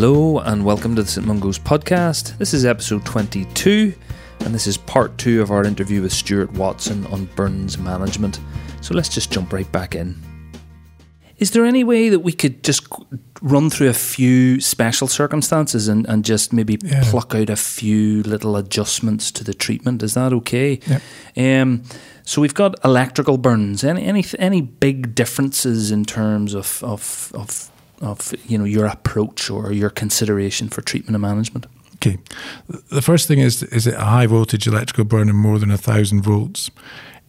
Hello and welcome to the St Mungo's podcast. This is episode 22 and this is part two of our interview with Stuart Watson on burns management. So let's just jump right back in. Is there any way that we could just run through a few special circumstances and, and just maybe yeah. pluck out a few little adjustments to the treatment? Is that okay? Yeah. Um, so we've got electrical burns. Any any any big differences in terms of of, of of you know your approach or your consideration for treatment and management? Okay, the first thing is is it a high voltage electrical burn in more than thousand volts?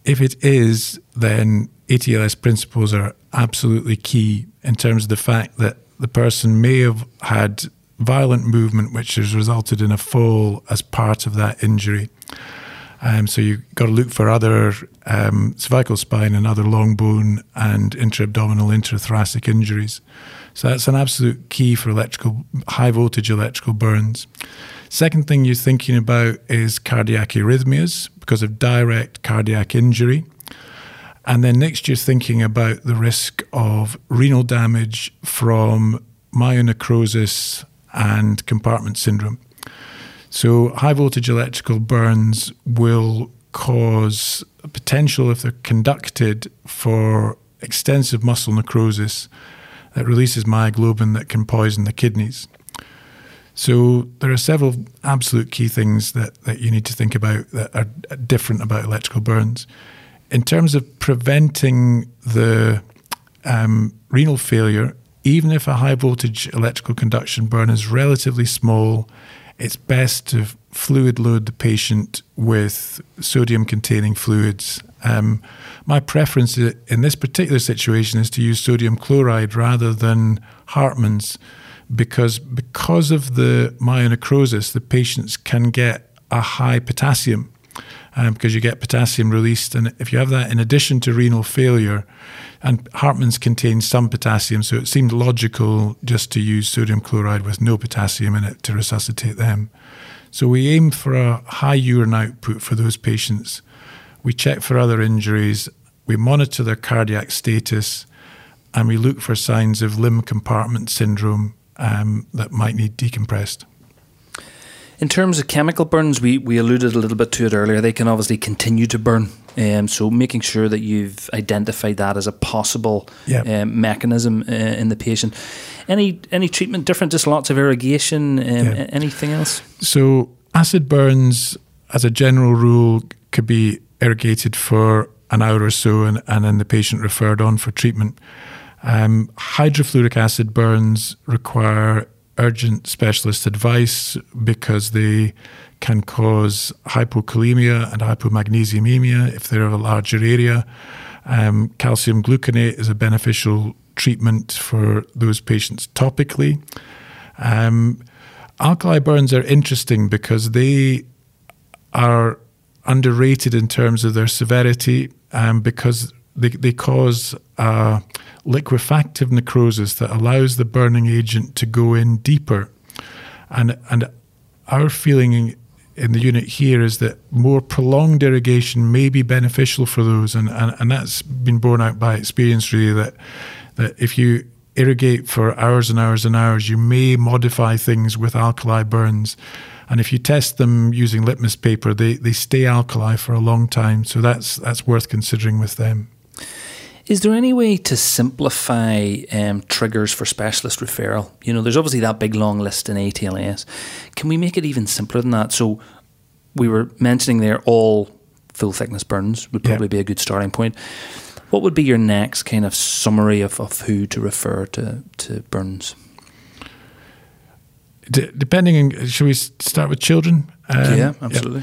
If it is, then ATLS principles are absolutely key in terms of the fact that the person may have had violent movement which has resulted in a fall as part of that injury. Um, so you've got to look for other um, cervical spine and other long bone and intra-abdominal, intrathoracic injuries. So that's an absolute key for electrical, high voltage electrical burns. Second thing you're thinking about is cardiac arrhythmias because of direct cardiac injury. And then next you're thinking about the risk of renal damage from myonecrosis and compartment syndrome. So high voltage electrical burns will cause potential if they're conducted for extensive muscle necrosis that releases myoglobin that can poison the kidneys. So there are several absolute key things that, that you need to think about that are different about electrical burns. In terms of preventing the um, renal failure, even if a high voltage electrical conduction burn is relatively small, it's best to fluid load the patient with sodium containing fluids um, my preference in this particular situation is to use sodium chloride rather than Hartmann's because because of the myonecrosis, the patients can get a high potassium um, because you get potassium released, and if you have that in addition to renal failure, and Hartmann's contains some potassium, so it seemed logical just to use sodium chloride with no potassium in it to resuscitate them. So we aim for a high urine output for those patients we check for other injuries, we monitor their cardiac status, and we look for signs of limb compartment syndrome um, that might need decompressed. In terms of chemical burns, we, we alluded a little bit to it earlier. They can obviously continue to burn. Um, so making sure that you've identified that as a possible yep. um, mechanism uh, in the patient. Any any treatment different? Just lots of irrigation. Um, Anything else? So acid burns, as a general rule, could be irrigated for an hour or so, and, and then the patient referred on for treatment. Um, hydrofluoric acid burns require urgent specialist advice because they can cause hypokalemia and hypomagnesemiemia if they're of a larger area. Um, calcium gluconate is a beneficial treatment for those patients topically. Um, alkali burns are interesting because they are underrated in terms of their severity um, because they, they cause uh, liquefactive necrosis that allows the burning agent to go in deeper. And, and our feeling in the unit here is that more prolonged irrigation may be beneficial for those. And, and, and that's been borne out by experience, really, that, that if you irrigate for hours and hours and hours, you may modify things with alkali burns and if you test them using litmus paper, they, they stay alkali for a long time. So that's that's worth considering with them. Is there any way to simplify um, triggers for specialist referral? You know, there's obviously that big long list in ATLS. Can we make it even simpler than that? So we were mentioning there all full thickness burns would probably yeah. be a good starting point. What would be your next kind of summary of, of who to refer to, to burns? D- depending on, should we start with children? Um, yeah, absolutely.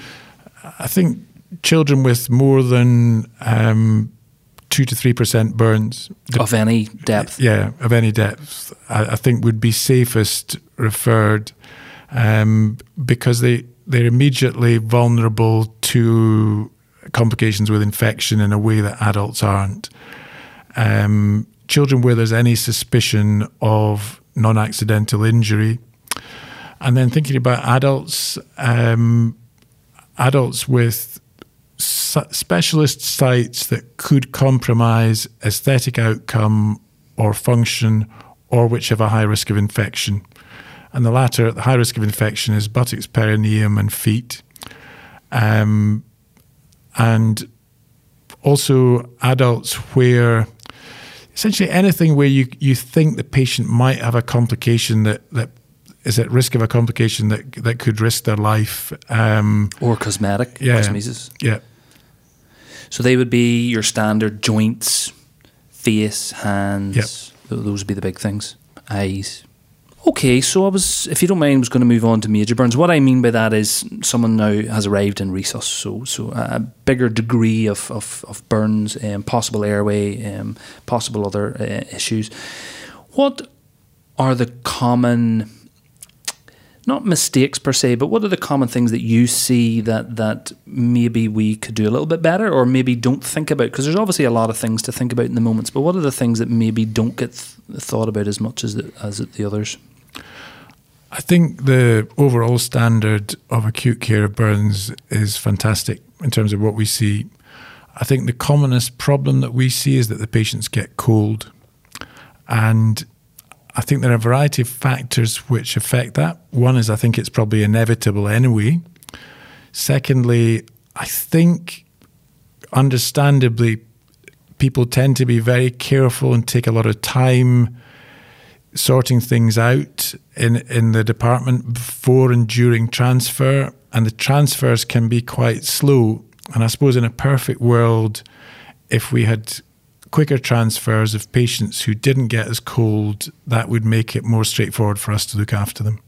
Yeah. I think children with more than um, two to three percent burns of any depth. Yeah, of any depth, I, I think would be safest referred um, because they they're immediately vulnerable to complications with infection in a way that adults aren't. Um, children where there's any suspicion of non-accidental injury and then thinking about adults, um, adults with specialist sites that could compromise aesthetic outcome or function or which have a high risk of infection. and the latter, the high risk of infection, is buttocks, perineum, and feet. Um, and also adults where essentially anything where you, you think the patient might have a complication that, that is at risk of a complication that that could risk their life. Um, or cosmetic yeah, cosmesis. Yeah. So they would be your standard joints, face, hands. Yep. Th- Those would be the big things. Eyes. Okay, so I was, if you don't mind, I was going to move on to major burns. What I mean by that is someone now has arrived in resus, so so a bigger degree of of, of burns, um, possible airway, um, possible other uh, issues. What are the common not mistakes per se, but what are the common things that you see that that maybe we could do a little bit better, or maybe don't think about? Because there's obviously a lot of things to think about in the moments, but what are the things that maybe don't get th- thought about as much as the, as the others? I think the overall standard of acute care of burns is fantastic in terms of what we see. I think the commonest problem that we see is that the patients get cold. And I think there are a variety of factors which affect that. One is I think it's probably inevitable anyway. Secondly, I think understandably people tend to be very careful and take a lot of time sorting things out in in the department before and during transfer and the transfers can be quite slow and I suppose in a perfect world if we had quicker transfers of patients who didn't get as cold that would make it more straightforward for us to look after them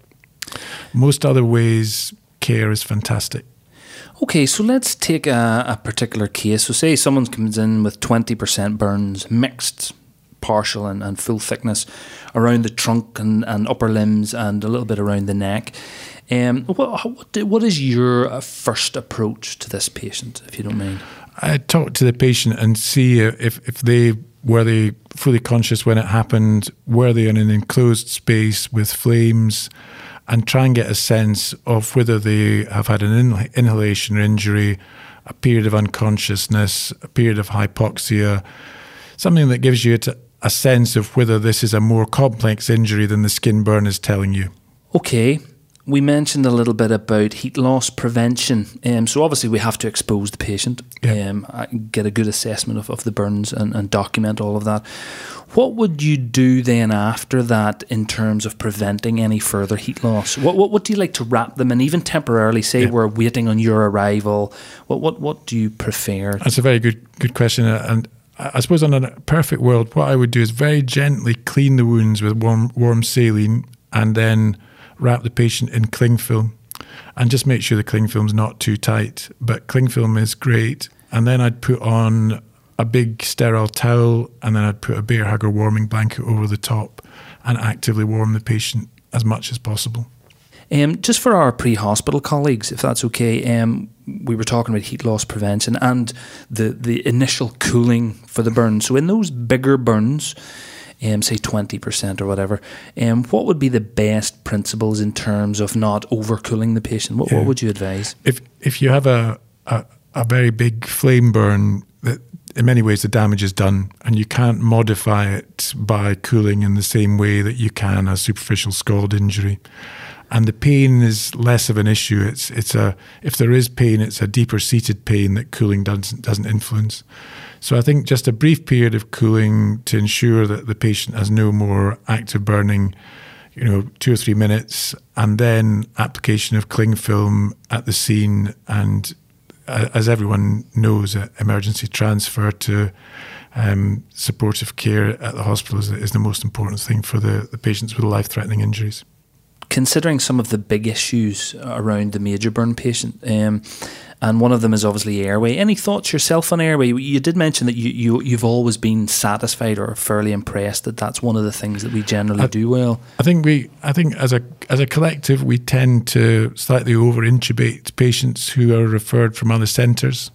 most other ways care is fantastic Okay, so let's take a, a particular case. So, say someone comes in with 20% burns, mixed, partial, and, and full thickness around the trunk and, and upper limbs and a little bit around the neck. Um, what, what, what is your first approach to this patient, if you don't mind? I talk to the patient and see if, if they were they fully conscious when it happened, were they in an enclosed space with flames, and try and get a sense of whether they have had an inhal- inhalation injury, a period of unconsciousness, a period of hypoxia, something that gives you a sense of whether this is a more complex injury than the skin burn is telling you. Okay, we mentioned a little bit about heat loss prevention. Um, so obviously we have to expose the patient, Yeah. um, get a good assessment of, of the burns and, and document all of that. What would you do then after that in terms of preventing any further heat loss? What, what, what do you like to wrap them in, even temporarily? Say Yeah. we're waiting on your arrival. What, what, what do you prefer? That's a very good good question, uh, and I I suppose in a perfect world, what I would do is very gently clean the wounds with warm warm saline, and then wrap the patient in cling film, and just make sure the cling film's not too tight. But cling film is great, and then I'd put on a big sterile towel, and then I'd put a bear hug or warming blanket over the top, and actively warm the patient as much as possible. Um, just for our pre-hospital colleagues, if that's okay, um, we were talking about heat loss prevention and the the initial cooling for the burn. So in those bigger burns, um, say twenty percent or whatever, um, what would be the best principles in terms of not overcooling the patient? What, Yeah. what would you advise? if if you have a, a a very big flame burn that in many ways the damage is done and you can't modify it by cooling in the same way that you can a superficial scald injury and the pain is less of an issue it's it's a if there is pain it's a deeper seated pain that cooling doesn't doesn't influence so i think just a brief period of cooling to ensure that the patient has no more active burning you know, two or three minutes, and then application of cling film at the scene. And uh, as everyone knows, emergency transfer to um, supportive care at the hospital is, is the most important thing for the, the patients with life threatening injuries. Considering some of the big issues around the major burn patient, um, and one of them is obviously airway. Any thoughts yourself on airway? You did mention that you, you you've always been satisfied or fairly impressed that that's one of the things that we generally I- do well. I think we, I think as a as a collective, we tend to slightly over intubate patients who are referred from other centres.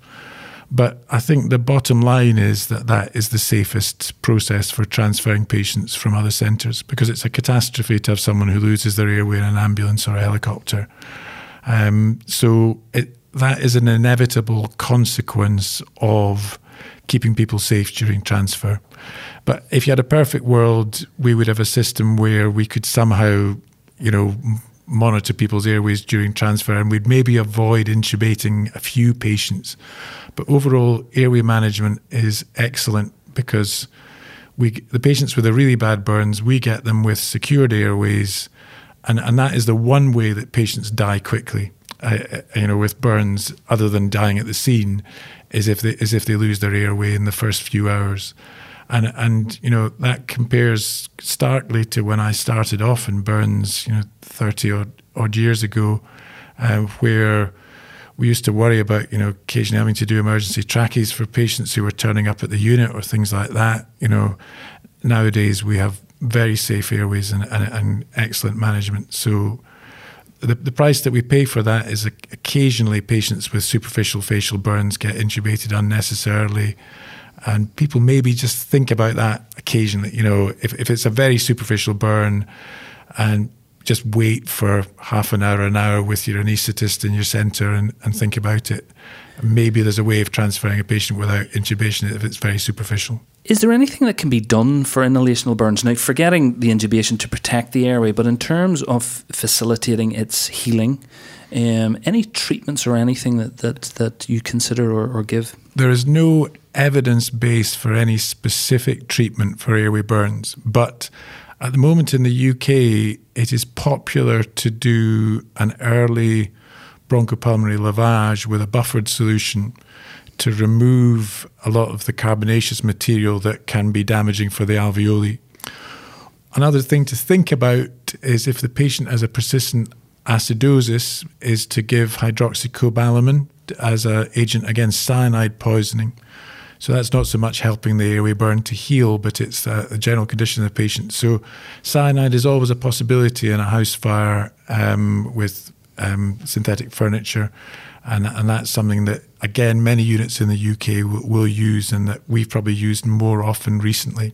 But I think the bottom line is that that is the safest process for transferring patients from other centres because it's a catastrophe to have someone who loses their airway in an ambulance or a helicopter. Um, so it, that is an inevitable consequence of keeping people safe during transfer. But if you had a perfect world, we would have a system where we could somehow you know, monitor people's airways during transfer, and we'd maybe avoid intubating a few patients. But overall, airway management is excellent because we the patients with the really bad burns, we get them with secured airways, and and that is the one way that patients die quickly. Uh, you know, with burns, other than dying at the scene, is if they is if they lose their airway in the first few hours and and you know that compares starkly to when I started off in burns, you know, thirty odd, odd years ago, uh, where we used to worry about you know occasionally having to do emergency trachees for patients who were turning up at the unit or things like that. You know, nowadays we have very safe airways and, and, and excellent management. So. The, the price that we pay for that is occasionally patients with superficial facial burns get intubated unnecessarily and people maybe just think about that occasionally. You know, if, if it's a very superficial burn and just wait for half an hour, an hour with your anaesthetist in your centre and, and think about it. Maybe there's a way of transferring a patient without intubation if it's very superficial. Is there anything that can be done for inhalational burns? Now, forgetting the intubation to protect the airway, but in terms of facilitating its healing, um, any treatments or anything that, that, that you consider or, or give? There is no evidence base for any specific treatment for airway burns, but at the moment in the UK, it is popular to do an early bronchopulmonary lavage with a buffered solution to remove a lot of the carbonaceous material that can be damaging for the alveoli. Another thing to think about is if the patient has a persistent acidosis, is to give hydroxycobalamin as an agent against cyanide poisoning. So that's not so much helping the airway burn to heal, but it's a, general condition of the patient. So cyanide is always a possibility in a house fire um, with um, synthetic furniture. And, and that's something that, again, many units in the UK will, will use and that we've probably used more often recently.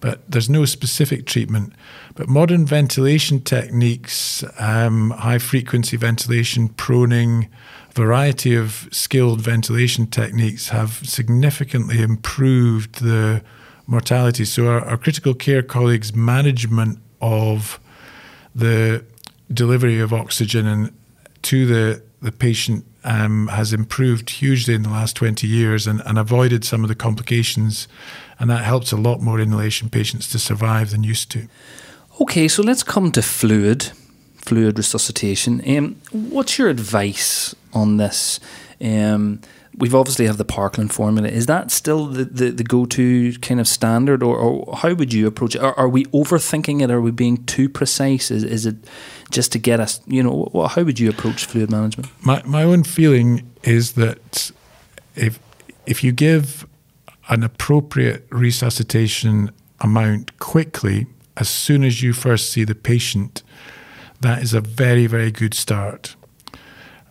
But there's no specific treatment. But modern ventilation techniques, um, high frequency ventilation, proning, variety of skilled ventilation techniques have significantly improved the mortality. So, our, our critical care colleagues' management of the delivery of oxygen and to the, the patient um, has improved hugely in the last 20 years and, and avoided some of the complications. And that helps a lot more inhalation patients to survive than used to. Okay, so let's come to fluid fluid resuscitation. Um, what's your advice on this? Um, we've obviously have the Parkland formula. Is that still the, the, the go to kind of standard, or, or, how would you approach it? Are, are, we overthinking it? Are we being too precise? Is, is it just to get us? You know, how would you approach fluid management? My my own feeling is that if if you give an appropriate resuscitation amount quickly, as soon as you first see the patient, that is a very, very good start.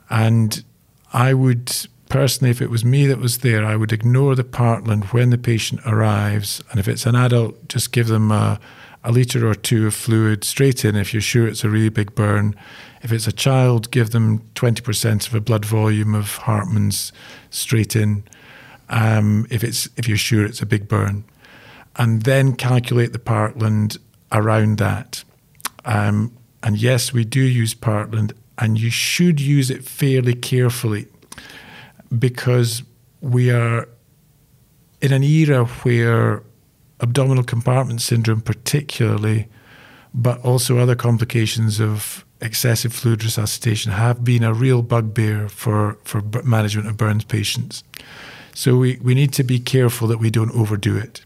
And I would personally, if it was me that was there, I would ignore the Parkland when the patient arrives. And if it's an adult, just give them a, a litre or two of fluid straight in if you're sure it's a really big burn. If it's a child, give them 20% of a blood volume of Hartmann's straight in. Um, if it's if you're sure it's a big burn, and then calculate the Parkland around that. Um, and yes, we do use Parkland, and you should use it fairly carefully because we are in an era where abdominal compartment syndrome, particularly, but also other complications of excessive fluid resuscitation, have been a real bugbear for, for management of burns patients. So we, we need to be careful that we don't overdo it.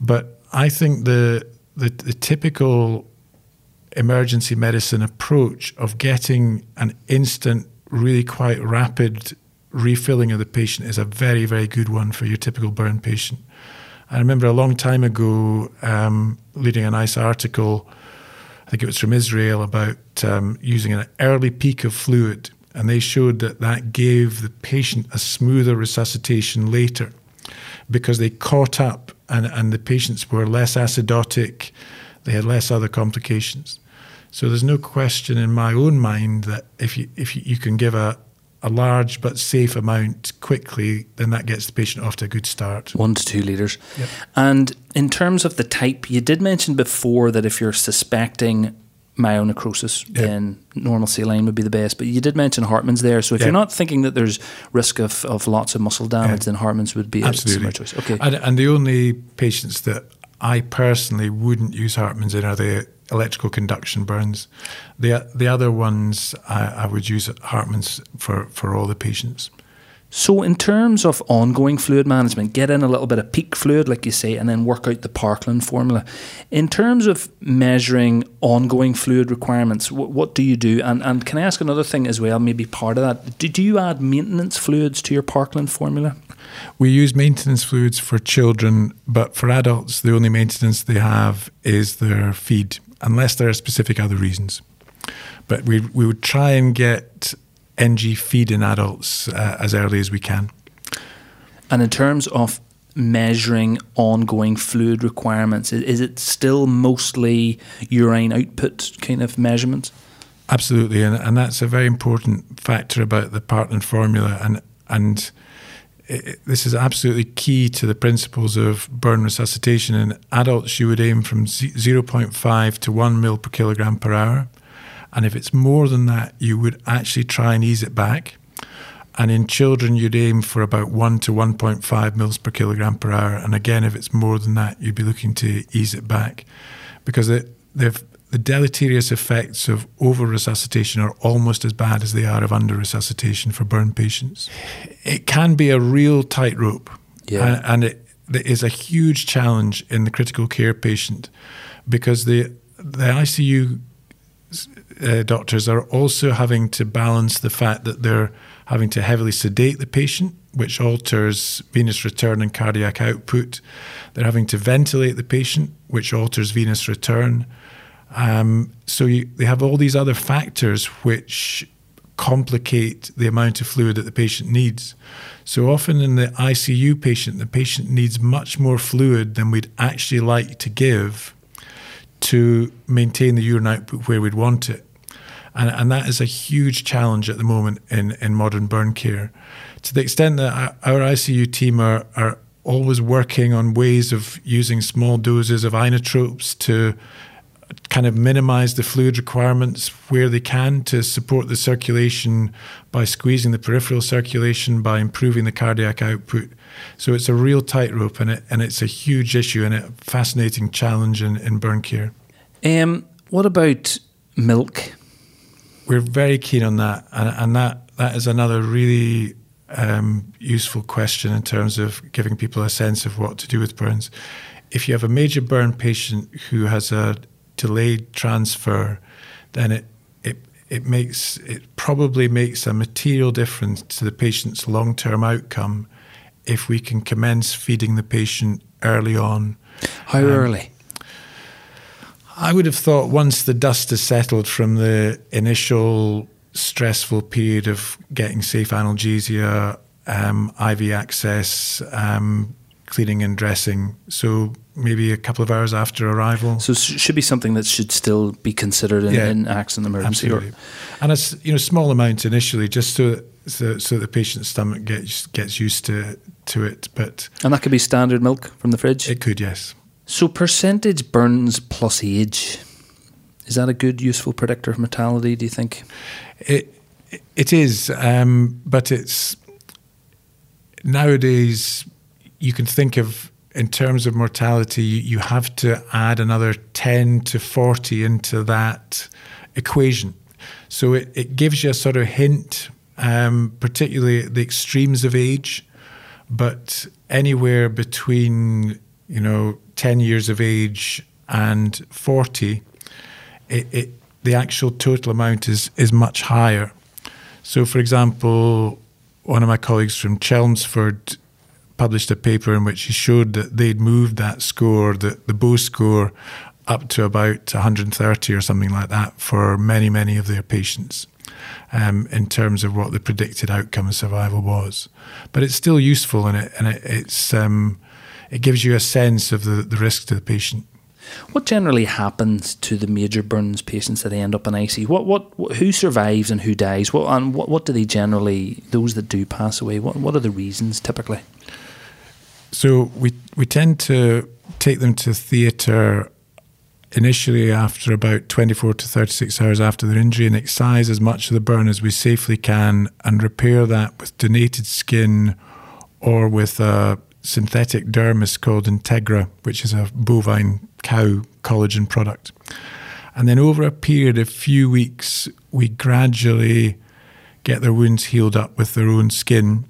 But I think the, the, the typical emergency medicine approach of getting an instant, really quite rapid refilling of the patient is a very, very good one for your typical burn patient. I remember a long time ago um, reading a nice article, I think it was from Israel, about um, using an early peak of fluid. And they showed that that gave the patient a smoother resuscitation later because they caught up and, and the patients were less acidotic, they had less other complications. So there's no question in my own mind that if you if you, you can give a a large but safe amount quickly, then that gets the patient off to a good start. One to two litres. Yep. And in terms of the type, you did mention before that if you're suspecting myonecrosis, yeah. then normal saline would be the best. But you did mention Hartmann's there. So if yeah. you're not thinking that there's risk of, of lots of muscle damage, then Hartmann's would be Absolutely. a similar choice. Okay. And, and, the only patients that I personally wouldn't use Hartmann's in are the electrical conduction burns. The the other ones I, I would use Hartmann's for, for all the patients. So, in terms of ongoing fluid management, get in a little bit of peak fluid, like you say, and then work out the Parkland formula. In terms of measuring ongoing fluid requirements, what, what do you do? And, and can I ask another thing as well, maybe part of that? Do, do you add maintenance fluids to your Parkland formula? We use maintenance fluids for children, but for adults, the only maintenance they have is their feed, unless there are specific other reasons. But we, we would try and get NG feed in adults uh, as early as we can. And in terms of measuring ongoing fluid requirements, is it still mostly urine output kind of measurements? Absolutely, and, and that's a very important factor about the Parkland formula, and and this is absolutely key to the principles of burn resuscitation. In adults, you would aim from 0.5 to 1 mil per kilogram per hour. And if it's more than that, you would actually try and ease it back. And in children, you'd aim for about 1 to 1.5 mils per kilogram per hour. And again, if it's more than that, you'd be looking to ease it back because it, the deleterious effects of over resuscitation are almost as bad as they are of under resuscitation for burn patients. It can be a real tightrope. Yeah. And, and it, it is a huge challenge in the critical care patient because the, the ICU uh, doctors are also having to balance the fact that they're having to heavily sedate the patient, which alters venous return and cardiac output. They're having to ventilate the patient, which alters venous return. Um, so you, they have all these other factors which complicate the amount of fluid that the patient needs. So often in the ICU patient, the patient needs much more fluid than we'd actually like to give to maintain the urine output where we'd want it. And, and that is a huge challenge at the moment in, in modern burn care. To the extent that our ICU team are, are always working on ways of using small doses of inotropes to kind of minimize the fluid requirements where they can to support the circulation by squeezing the peripheral circulation, by improving the cardiac output. So it's a real tightrope and, it, and it's a huge issue and a fascinating challenge in, in burn care. Um, what about milk? We're very keen on that, and, and that that is another really um, useful question in terms of giving people a sense of what to do with burns. If you have a major burn patient who has a delayed transfer, then it it it makes it probably makes a material difference to the patient's long term outcome if we can commence feeding the patient early on. How um, early? I would have thought once the dust has settled from the initial stressful period of getting safe analgesia, um, IV access, um, cleaning and dressing. So maybe a couple of hours after arrival. So it should be something that should still be considered in, yeah, in accident emergency. Absolutely. Or, and it's you know small amount initially, just so so, so the patient's stomach gets gets used to to it. But and that could be standard milk from the fridge. It could, yes. So, percentage burns plus age, is that a good, useful predictor of mortality, do you think? It, it is, um, but it's nowadays you can think of in terms of mortality, you have to add another 10 to 40 into that equation. So it, it gives you a sort of hint, um, particularly at the extremes of age, but anywhere between, you know, 10 years of age and 40, it, it, the actual total amount is, is much higher. So, for example, one of my colleagues from Chelmsford published a paper in which he showed that they'd moved that score, the, the Baux score, up to about 130 or something like that for many, many of their patients um, in terms of what the predicted outcome of survival was. But it's still useful and it, and it, it's um, it gives you a sense of the, the risk to the patient. What generally happens to the major burns patients that end up in IC? What, what, who survives and who dies? What, and what, what do they generally, those that do pass away, what, what are the reasons typically? So we, we tend to take them to theatre initially after about 24 to 36 hours after their injury and excise as much of the burn as we safely can and repair that with donated skin or with a synthetic dermis called Integra, which is a bovine cow collagen product. And then over a period of few weeks, we gradually get their wounds healed up with their own skin.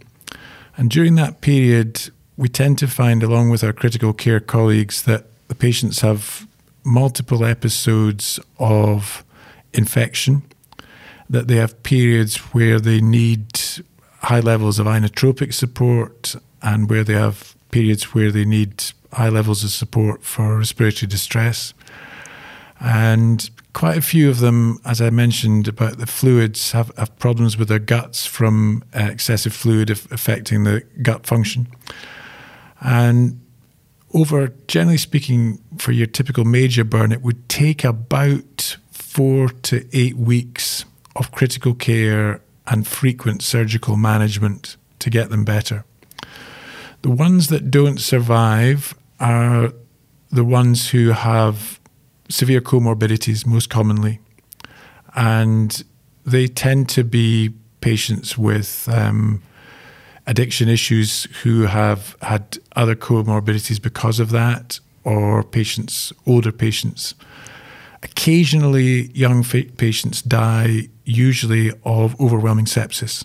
And during that period, we tend to find, along with our critical care colleagues, that the patients have multiple episodes of infection, that they have periods where they need high levels of inotropic support and where they have periods where they need high levels of support for respiratory distress. And quite a few of them, as I mentioned about the fluids, have, have problems with their guts from uh, excessive fluid affecting the gut function. And over, generally speaking, for your typical major burn, it would take about four to eight weeks of critical care and frequent surgical management to get them better. The ones that don't survive are the ones who have severe comorbidities most commonly. And they tend to be patients with um, addiction issues who have had other comorbidities because of that, or patients, older patients. Occasionally, young patients die, usually of overwhelming sepsis.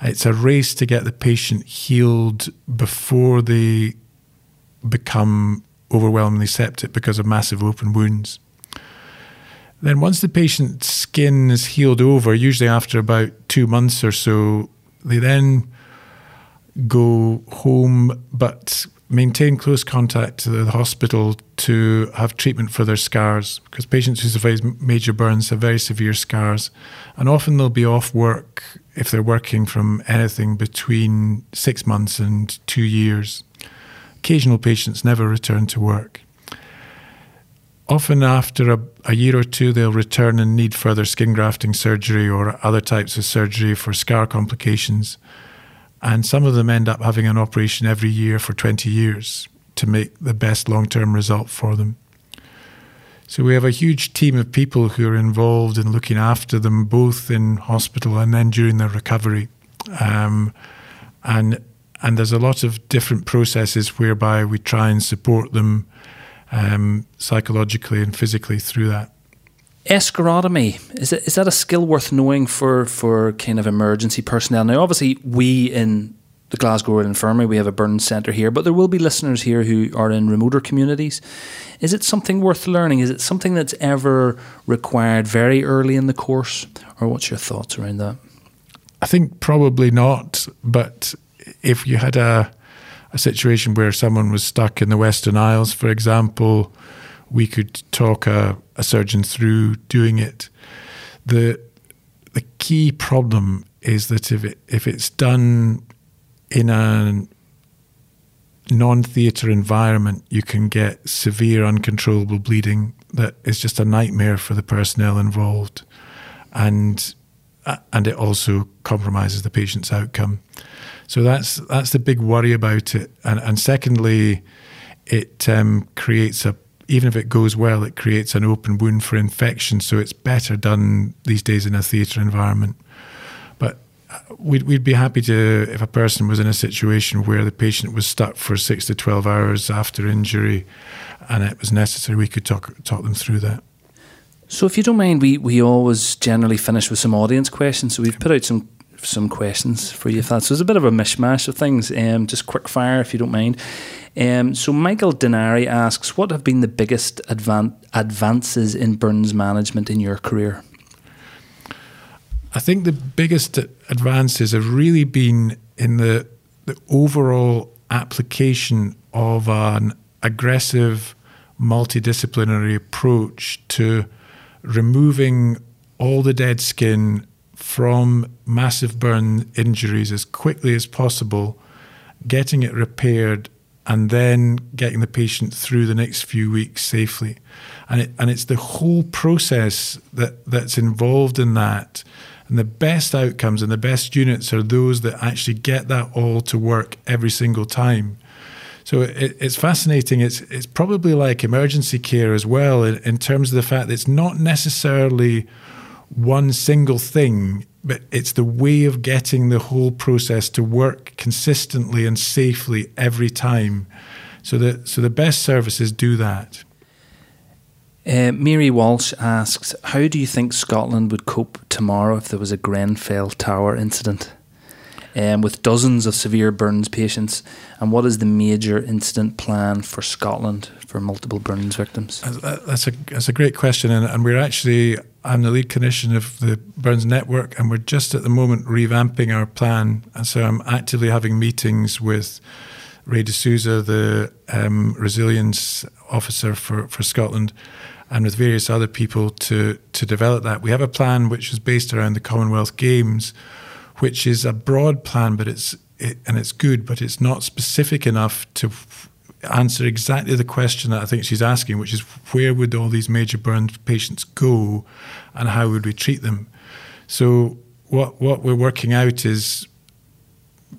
It's a race to get the patient healed before they become overwhelmingly septic because of massive open wounds. Then, once the patient's skin is healed over, usually after about two months or so, they then go home but maintain close contact to the hospital to have treatment for their scars because patients who survive major burns have very severe scars and often they'll be off work if they're working from anything between six months and two years. Occasional patients never return to work. Often, after a, a, year or two, they'll return and need further skin grafting surgery or other types of surgery for scar complications. And some of them end up having an operation every year for 20 years to make the best long term result for them. So we have a huge team of people who are involved in looking after them both in hospital and then during their recovery. Um, and and there's a lot of different processes whereby we try and support them um, psychologically and physically through that. Escharotomy is it, is that a skill worth knowing for for kind of emergency personnel? Now, obviously, we in the Glasgow Royal Infirmary we have a burn centre here, but there will be listeners here who are in remoter communities. Is it something worth learning? Is it something that's ever required very early in the course, or what's your thoughts around that? I think probably not, but if you had a a situation where someone was stuck in the Western Isles, for example, we could talk a, a surgeon through doing it. The the key problem is that if it if it's done in a non-theatre environment, you can get severe uncontrollable bleeding that is just a nightmare for the personnel involved, and and it also compromises the patient's outcome. So that's that's the big worry about it. And and secondly, it um, creates a even if it goes well, it creates an open wound for infection. So it's better done these days in a theatre environment. But uh, we'd, we'd be happy to, if a person was in a situation where the patient was stuck for six to 12 hours after injury and it was necessary, we could talk, talk them through that. So, if you don't mind, we, we always generally finish with some audience questions. So, we've put out some some questions for you. So it's a bit of a mishmash of things. Um, just quick fire, if you don't mind. Um, so Michael Denari asks, what have been the biggest advan- advances in burns management in your career? I think the biggest advances have really been in the the overall application of an aggressive multidisciplinary approach to removing all the dead skin from massive burn injuries as quickly as possible, getting it repaired, and then getting the patient through the next few weeks safely. And it, and it's the whole process that, that's involved in that. And the best outcomes and the best units are those that actually get that all to work every single time. So it, it's fascinating. It's it's probably like emergency care as well in, in terms of the fact that it's not necessarily one single thing, but it's the way of getting the whole process to work consistently and safely every time. So the so the best services do that. Uh, Mary Walsh asks, "How do you think Scotland would cope tomorrow if there was a Grenfell Tower incident?" Um, with dozens of severe burns patients? And what is the major incident plan for Scotland for multiple burns victims? That's a that's a great question, and, and we're actually I'm the lead clinician of the Burns Network, and we're just at the moment revamping our plan. And so I'm actively having meetings with Ray D'Souza, the um, resilience officer for, for Scotland, and with various other people to to develop that. We have a plan which is based around the Commonwealth Games, which is a broad plan, but it's it, and it's good, but it's not specific enough to answer exactly the question that I think she's asking, which is where would all these major burn patients go, and how would we treat them? So what what we're working out is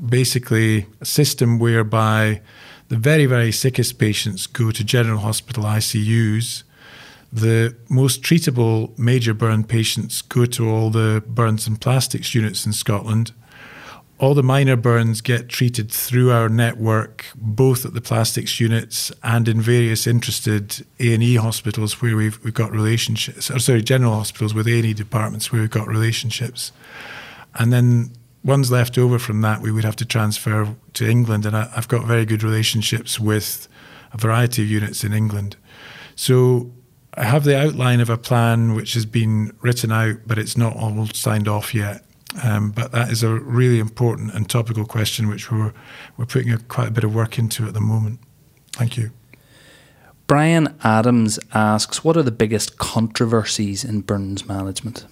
basically a system whereby the very very sickest patients go to general hospital ICUs the most treatable major burn patients go to all the burns and plastics units in Scotland. All the minor burns get treated through our network, both at the plastics units and in various interested A and E hospitals where we've we've got relationships. Or sorry, general hospitals with A and E departments where we've got relationships. And then ones left over from that, we would have to transfer to England. And I, I've got very good relationships with a variety of units in England. So I have the outline of a plan which has been written out, but it's not all signed off yet. Um, but that is a really important and topical question, which we're we're putting a, quite a bit of work into at the moment. Thank you. Brian Adams asks, "What are the biggest controversies in burns management?"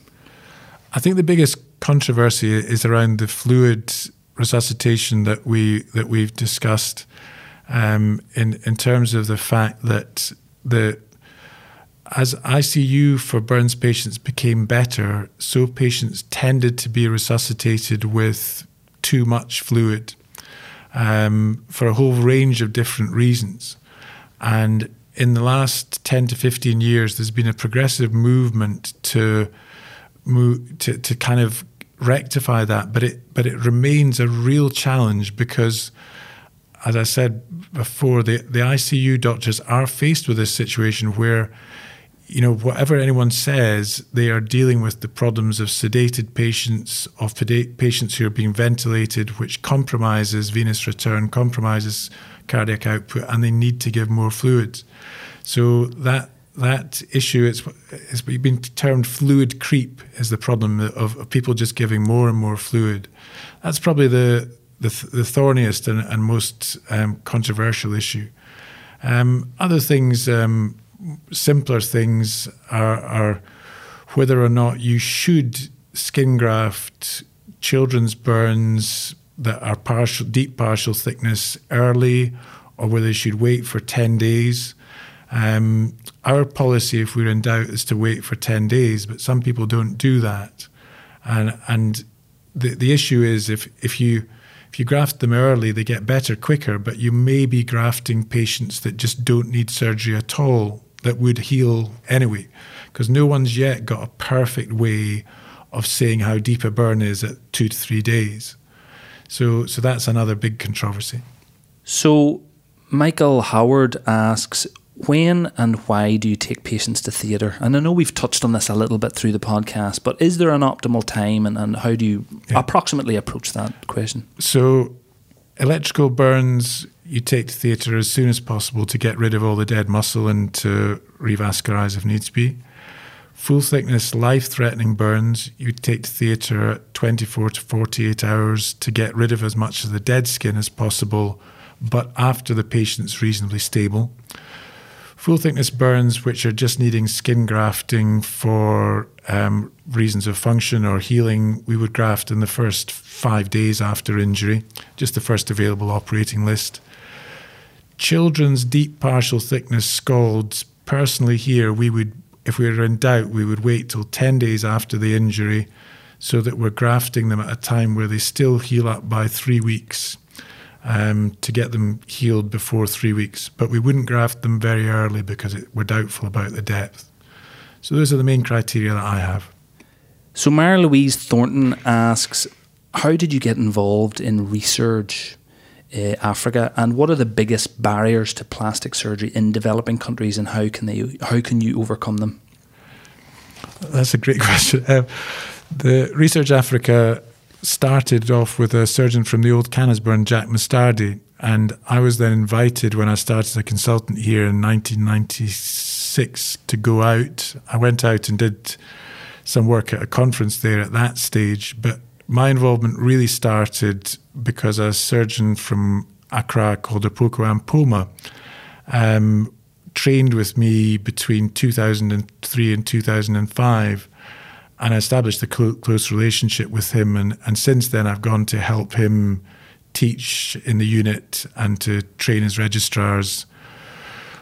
I think the biggest controversy is around the fluid resuscitation that we that we've discussed, um, in in terms of the fact that the as ICU for burns patients became better, so patients tended to be resuscitated with too much fluid um, for a whole range of different reasons. And in the last 10 to 15 years, there's been a progressive movement to move to, to kind of rectify that, but it but it remains a real challenge because as I said before, the, the ICU doctors are faced with this situation where you know, whatever anyone says, they are dealing with the problems of sedated patients, of patients who are being ventilated, which compromises venous return, compromises cardiac output, and they need to give more fluid. So that that issue it's, it's been termed fluid creep is the problem of, of, people just giving more and more fluid. That's probably the the, the thorniest and, and most um, controversial issue. Um, other things. Um, simpler things are, are whether or not you should skin graft children's burns that are partial, deep partial thickness early, or whether you should wait for 10 days. Um, our policy, if we're in doubt, is to wait for 10 days, but some people don't do that. And, and the, the issue is if, if you if you graft them early, they get better quicker, but you may be grafting patients that just don't need surgery at all that would heal anyway, because no one's yet got a perfect way of saying how deep a burn is at two to three days. So, so that's another big controversy. So, Michael Howard asks, when and why do you take patients to theatre? And I know we've touched on this a little bit through the podcast, but is there an optimal time and, and how do you yeah. approximately approach that question? So, electrical burns you take to theatre as soon as possible to get rid of all the dead muscle and to revascularize if needs be. Full thickness, life threatening burns, you take to theatre at 24 to 48 hours to get rid of as much of the dead skin as possible, but after the patient's reasonably stable. Full thickness burns, which are just needing skin grafting for um, reasons of function or healing, we would graft in the first five days after injury, just the first available operating list. Children's deep partial thickness scalds, personally, here we would, if we were in doubt, we would wait till 10 days after the injury so that we're grafting them at a time where they still heal up by three weeks. Um, to get them healed before three weeks. But we wouldn't graft them very early because it, we're doubtful about the depth. So those are the main criteria that I have. So Mary Louise Thornton asks, how did you get involved in ReSurge uh, Africa, and what are the biggest barriers to plastic surgery in developing countries, and how can they how can you overcome them? That's a great question. Uh, the ReSurge Africa started off with a surgeon from the old Canniesburn, Jack Mustardé, and I was then invited when I started as a consultant here in 1996 to go out. I went out and did some work at a conference there at that stage, but my involvement really started because a surgeon from Accra called Opoku Ampomah um, trained with me between 2003 and 2005 and I established a cl- close relationship with him. And, and since then, I've gone to help him teach in the unit and to train his registrars.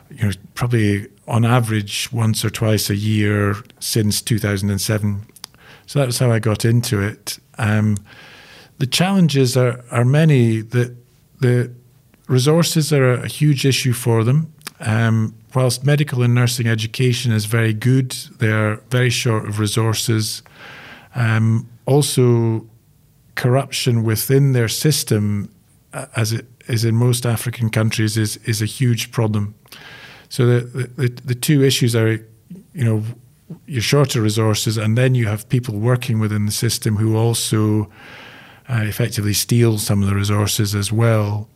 You know, probably on average once or twice a year since 2007. So that was how I got into it. Um, the challenges are, are many. The, the resources are a huge issue for them. Um, whilst medical and nursing education is very good, they are very short of resources. Um, also, corruption within their system, uh, as it is in most African countries, is is a huge problem. So the, the, the two issues are, you know, you're short of resources, and then you have people working within the system who also uh, effectively steal some of the resources as well.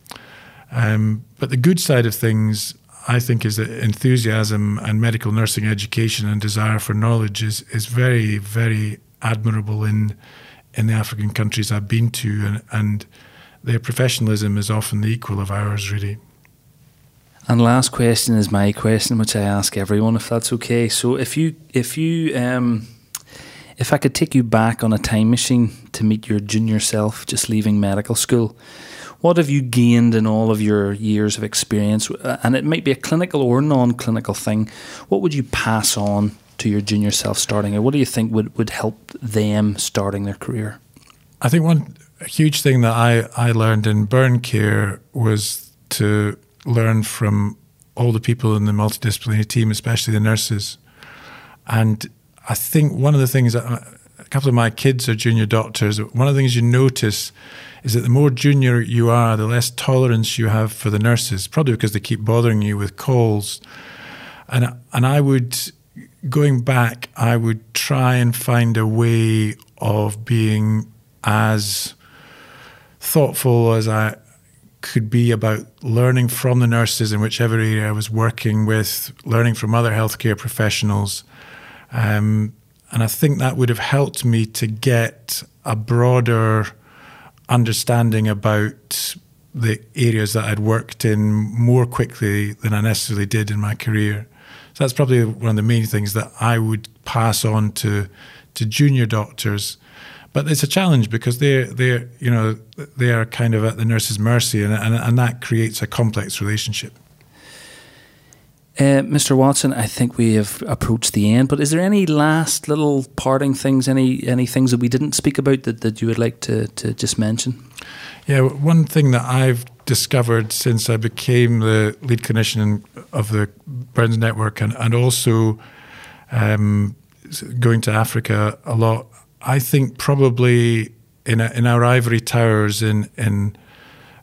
Um, but the good side of things I think is that enthusiasm and medical nursing education and desire for knowledge is is very very admirable in in the African countries I've been to, and, and their professionalism is often the equal of ours, really. And last question is my question, which I ask everyone, if that's okay. So, if you if you um, if I could take you back on a time machine to meet your junior self, just leaving medical school, what have you gained in all of your years of experience? Uh, and it might be a clinical or non clinical thing. What would you pass on to your junior self starting? Or what do you think would, would help them starting their career? I think one huge thing that I, I learned in burn care was to learn from all the people in the multidisciplinary team, especially the nurses. And I think one of the things that uh, a couple of my kids are junior doctors. One of the things you notice is that the more junior you are, the less tolerance you have for the nurses, probably because they keep bothering you with calls. And and I would going back, I would try and find a way of being as thoughtful as I could be about learning from the nurses in whichever area I was working with, learning from other healthcare professionals. Um, and I think that would have helped me to get a broader understanding about the areas that I'd worked in more quickly than I necessarily did in my career. So that's probably one of the main things that I would pass on to to junior doctors. But it's a challenge because they're they're you know they are kind of at the nurse's mercy, and and, and that creates a complex relationship. Uh, Mr. Watson, I think we have approached the end. But is there any last little parting things, any any things that we didn't speak about that, that you would like to, to just mention? Yeah, one thing that I've discovered since I became the lead clinician of the Burns Network and, and also um, going to Africa a lot, I think probably in, a, in our ivory towers in, in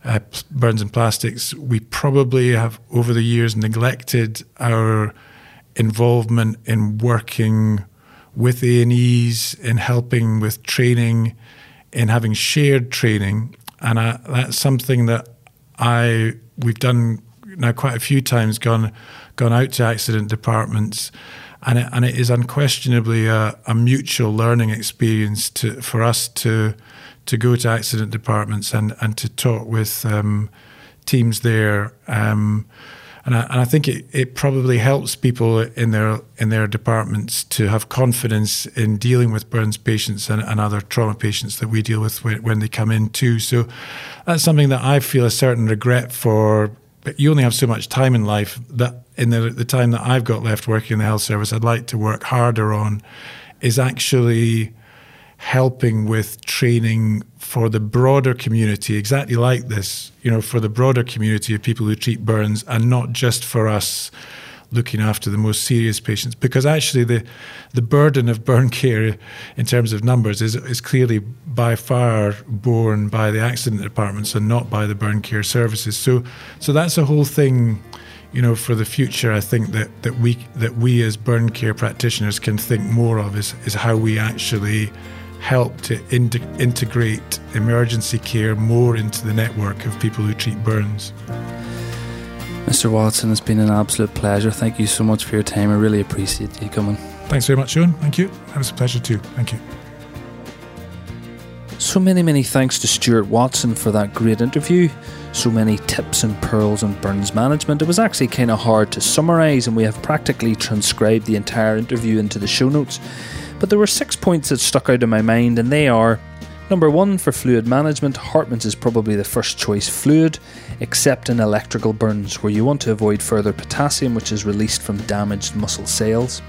uh, burns and plastics, we probably have over the years neglected our involvement in working with A&Es, in helping with training, in having shared training. And I, that's something that I we've done now quite a few times, gone gone out to accident departments, and it, and it is unquestionably a, a mutual learning experience to, for us to to go to accident departments and, and to talk with um, teams there. Um, and, I, and I think it, it probably helps people in their in their departments to have confidence in dealing with burns patients and, and other trauma patients that we deal with when, when they come in too. So that's something that I feel a certain regret for. But you only have so much time in life that in the, the time that I've got left working in the health service, I'd like to work harder on is actually helping with training for the broader community, exactly like this, you know, for the broader community of people who treat burns and not just for us looking after the most serious patients. Because actually the the burden of burn care in terms of numbers is is clearly by far borne by the accident departments and not by the burn care services. So so that's a whole thing you know for the future I think that that we that we as burn care practitioners can think more of is is how we actually help to in- integrate emergency care more into the network of people who treat burns. Mr. Watson, it's been an absolute pleasure. Thank you so much for your time. I really appreciate you coming. Thanks very much, Sean. Thank you. It was a pleasure too. Thank you. So many, many thanks to Stuart Watson for that great interview. So many tips and pearls on burns management. It was actually kind of hard to summarise, and we have practically transcribed the entire interview into the show notes. But there were six points that stuck out in my mind, and they are Number one, for fluid management, Hartmann's is probably the first choice fluid, except in electrical burns, where you want to avoid further potassium, which is released from damaged muscle cells.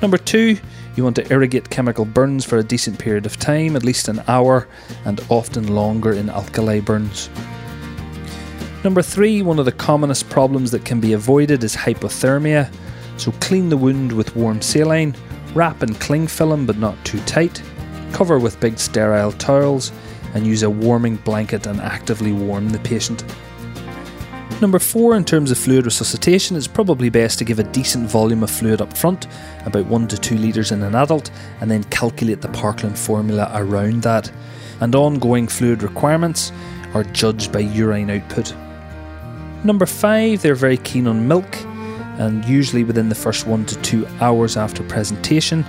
Number two, you want to irrigate chemical burns for a decent period of time, at least an hour, and often longer in alkali burns. Number three, one of the commonest problems that can be avoided is hypothermia, so clean the wound with warm saline, wrap in cling film but not too tight cover with big sterile towels, and use a warming blanket and actively warm the patient. Number four, in terms of fluid resuscitation, it's probably best to give a decent volume of fluid up front, about 1 to 2 litres in an adult, and then calculate the Parkland formula around that. And ongoing fluid requirements are judged by urine output. Number five, they're very keen on milk, and usually within the first 1 to 2 hours after presentation,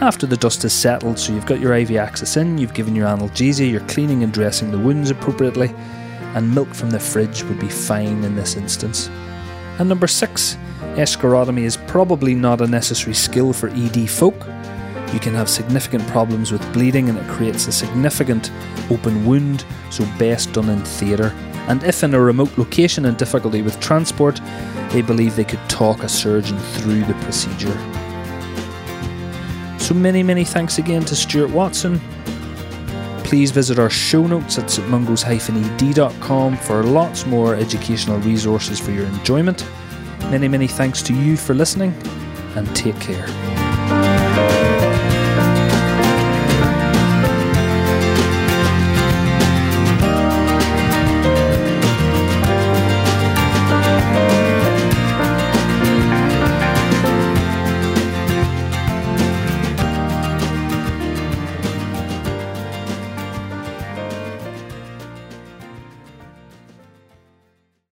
after the dust has settled, so you've got your IV access in, you've given your analgesia, you're cleaning and dressing the wounds appropriately, and milk from the fridge would be fine in this instance. And number six, escharotomy is probably not a necessary skill for ED folk. You can have significant problems with bleeding and it creates a significant open wound, so best done in theatre. And if in a remote location and difficulty with transport, they believe they could talk a surgeon through the procedure. So many, many thanks again to Stuart Watson. Please visit our show notes at stmungos-ed.com for lots more educational resources for your enjoyment. Many, many thanks to you for listening and take care.